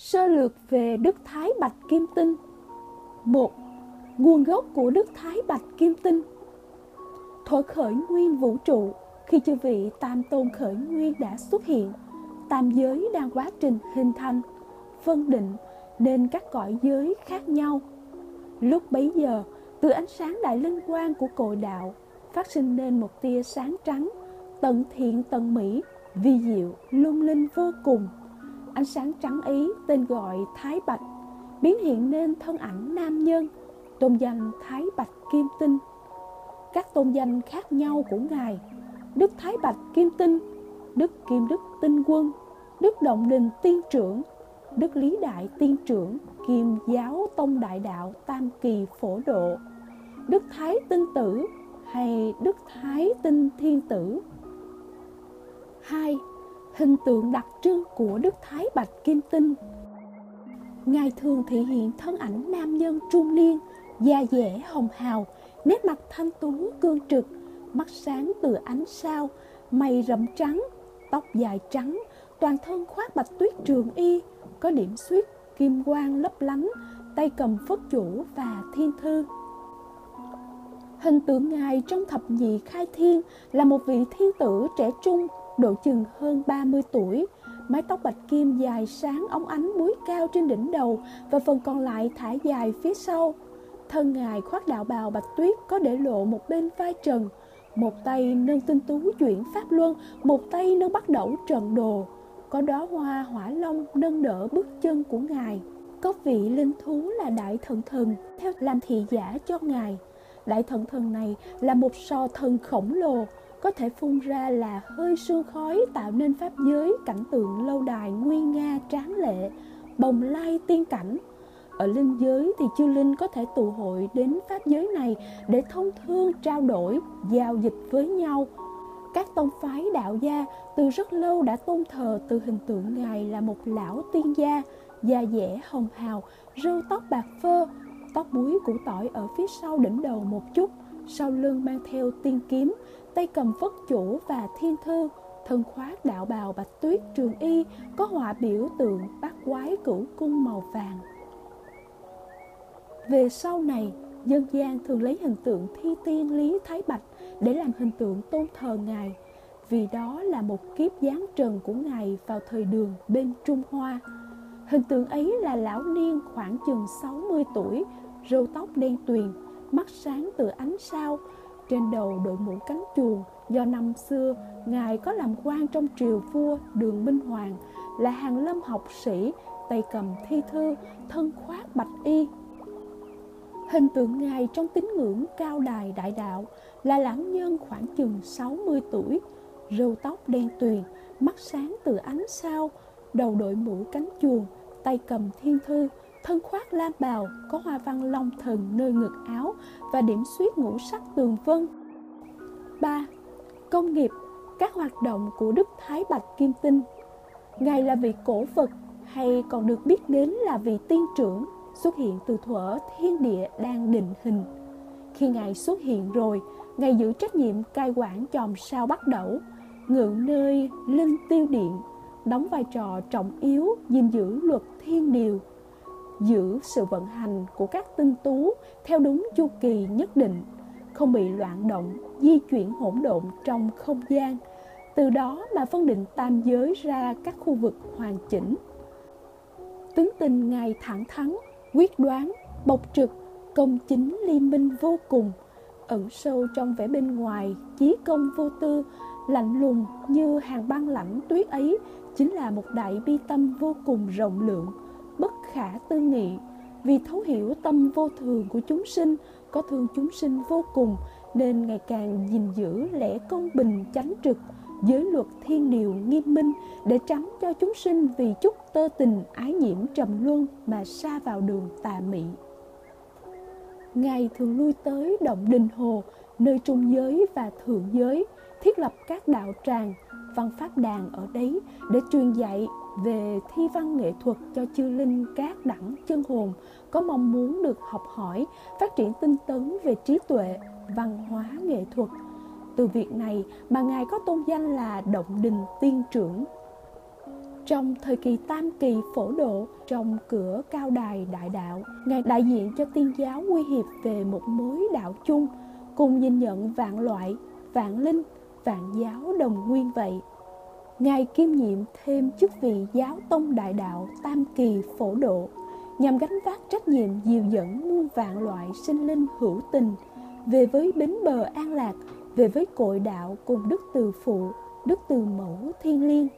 Sơ lược về Đức Thái Bạch Kim Tinh. Một, Nguồn gốc của Đức Thái Bạch Kim Tinh. Thuở khởi nguyên vũ trụ, Khi chư vị Tam Tôn khởi nguyên đã xuất hiện, Tam giới đang quá trình hình thành, Phân định nên các cõi giới khác nhau. Lúc bấy giờ, Từ ánh sáng đại linh quang của cội đạo, Phát sinh nên một tia sáng trắng, Tận thiện tận mỹ, Vi diệu, lung linh vô cùng. Ánh sáng trắng ý, tên gọi Thái Bạch, biến hiện nên thân ảnh nam nhân, tôn danh Thái Bạch Kim Tinh. Các tôn danh khác nhau của ngài, Đức Thái Bạch Kim Tinh, Đức Kim Đức Tinh Quân, Đức Động Đình Tiên Trưởng, Đức Lý Đại Tiên Trưởng, Kim Giáo Tông Đại Đạo Tam Kỳ Phổ Độ, Đức Thái Tinh Tử hay Đức Thái Tinh Thiên Tử. 2 hình tượng đặc trưng của Đức Thái Bạch Kim Tinh. Ngài thường thể hiện thân ảnh nam nhân trung niên, da dẻ hồng hào, nét mặt thanh tú cương trực, mắt sáng từ ánh sao, mày rậm trắng, tóc dài trắng, toàn thân khoác bạch tuyết trường y, có điểm suýt, kim quang lấp lánh, tay cầm phất chủ và thiên thư. Hình tượng Ngài trong thập nhị khai thiên là một vị thiên tử trẻ trung độ chừng hơn 30 tuổi, mái tóc bạch kim dài sáng óng ánh búi cao trên đỉnh đầu và phần còn lại thả dài phía sau. Thân ngài khoác đạo bào bạch tuyết có để lộ một bên vai trần, một tay nâng tinh tú chuyển pháp luân, một tay nâng bắt đẩu trần đồ. Có đóa hoa hỏa long nâng đỡ bước chân của ngài. Có vị linh thú là đại thận thần, theo làm thị giả cho ngài. Đại thận thần này là một sò thần khổng lồ, có thể phun ra là hơi sương khói tạo nên pháp giới, cảnh tượng lâu đài nguy nga, tráng lệ, bồng lai tiên cảnh. Ở linh giới thì chư linh có thể tụ hội đến pháp giới này để thông thương, trao đổi, giao dịch với nhau. Các tông phái đạo gia từ rất lâu đã tôn thờ từ hình tượng ngài là một lão tiên gia, da dẻ hồng hào, râu tóc bạc phơ, tóc búi củ tỏi ở phía sau đỉnh đầu một chút sau lưng mang theo tiên kiếm tay cầm phất chủ và thiên thư thân khoác đạo bào bạch tuyết trường y có họa biểu tượng bát quái cửu cung màu vàng về sau này dân gian thường lấy hình tượng thi tiên lý thái bạch để làm hình tượng tôn thờ ngài vì đó là một kiếp giáng trần của ngài vào thời đường bên Trung Hoa. Hình tượng ấy là lão niên khoảng chừng 60 tuổi, râu tóc đen tuyền, mắt sáng từ ánh sao, trên đầu đội mũ cánh chuồng do năm xưa ngài có làm quan trong triều vua đường minh hoàng là hàng lâm học sĩ tay cầm thi thư thân khoác bạch y. Hình tượng ngài trong tín ngưỡng cao đài đại đạo là lãng nhân khoảng chừng 60 tuổi. Râu tóc đen tuyền mắt sáng từ ánh sao. Đầu đội mũ cánh chuồng tay cầm thiên thư thân khoác lam bào có hoa văn long thần nơi ngực áo và điểm xuyết ngũ sắc tường vân 3. Công nghiệp, các hoạt động của Đức Thái Bạch Kim Tinh Ngài là vị cổ Phật hay còn được biết đến là vị tiên trưởng xuất hiện từ thuở thiên địa đang định hình. Khi Ngài xuất hiện rồi, Ngài giữ trách nhiệm cai quản chòm sao bắt đầu, ngự nơi linh tiêu điện, đóng vai trò trọng yếu gìn giữ luật thiên điều, giữ sự vận hành của các tinh tú theo đúng chu kỳ nhất định, không bị loạn động, di chuyển hỗn độn trong không gian. Từ đó mà phân định tam giới ra các khu vực hoàn chỉnh. Tướng tình Ngài thẳng thắn, quyết đoán, bộc trực, công chính liên minh vô cùng, ẩn sâu trong vẻ bên ngoài, chí công vô tư, lạnh lùng như hàng băng lãnh tuyết ấy chính là một đại bi tâm vô cùng rộng lượng, bất khả tư nghị, vì thấu hiểu tâm vô thường của chúng sinh, có thương chúng sinh vô cùng nên ngày càng gìn giữ lẽ công bình chánh trực, giới luật thiên điều nghiêm minh để tránh cho chúng sinh vì chút tơ tình ái nhiễm trầm luân mà xa vào đường tà mị. Ngài thường lui tới động đình hồ, nơi trung giới và thượng giới, thiết lập các đạo tràng, văn pháp đàn ở đấy để truyền dạy về thi văn nghệ thuật cho chư linh các đẳng chân hồn có mong muốn được học hỏi, phát triển tinh tấn về trí tuệ, văn hóa nghệ thuật. Từ việc này mà Ngài có tôn danh là Động Đình Tiên Trưởng. trong thời kỳ tam kỳ phổ độ trong cửa cao đài đại đạo ngài đại diện cho tiên giáo nguy hiệp về một mối đạo chung cùng nhìn nhận vạn loại, vạn linh, vạn giáo đồng nguyên vậy. Ngài kiêm nhiệm thêm chức vị giáo tông đại đạo tam kỳ phổ độ, nhằm gánh vác trách nhiệm dìu dẫn muôn vạn loại sinh linh hữu tình, về với bến bờ an lạc, về với cội đạo cùng đức từ phụ, đức từ mẫu thiên liêng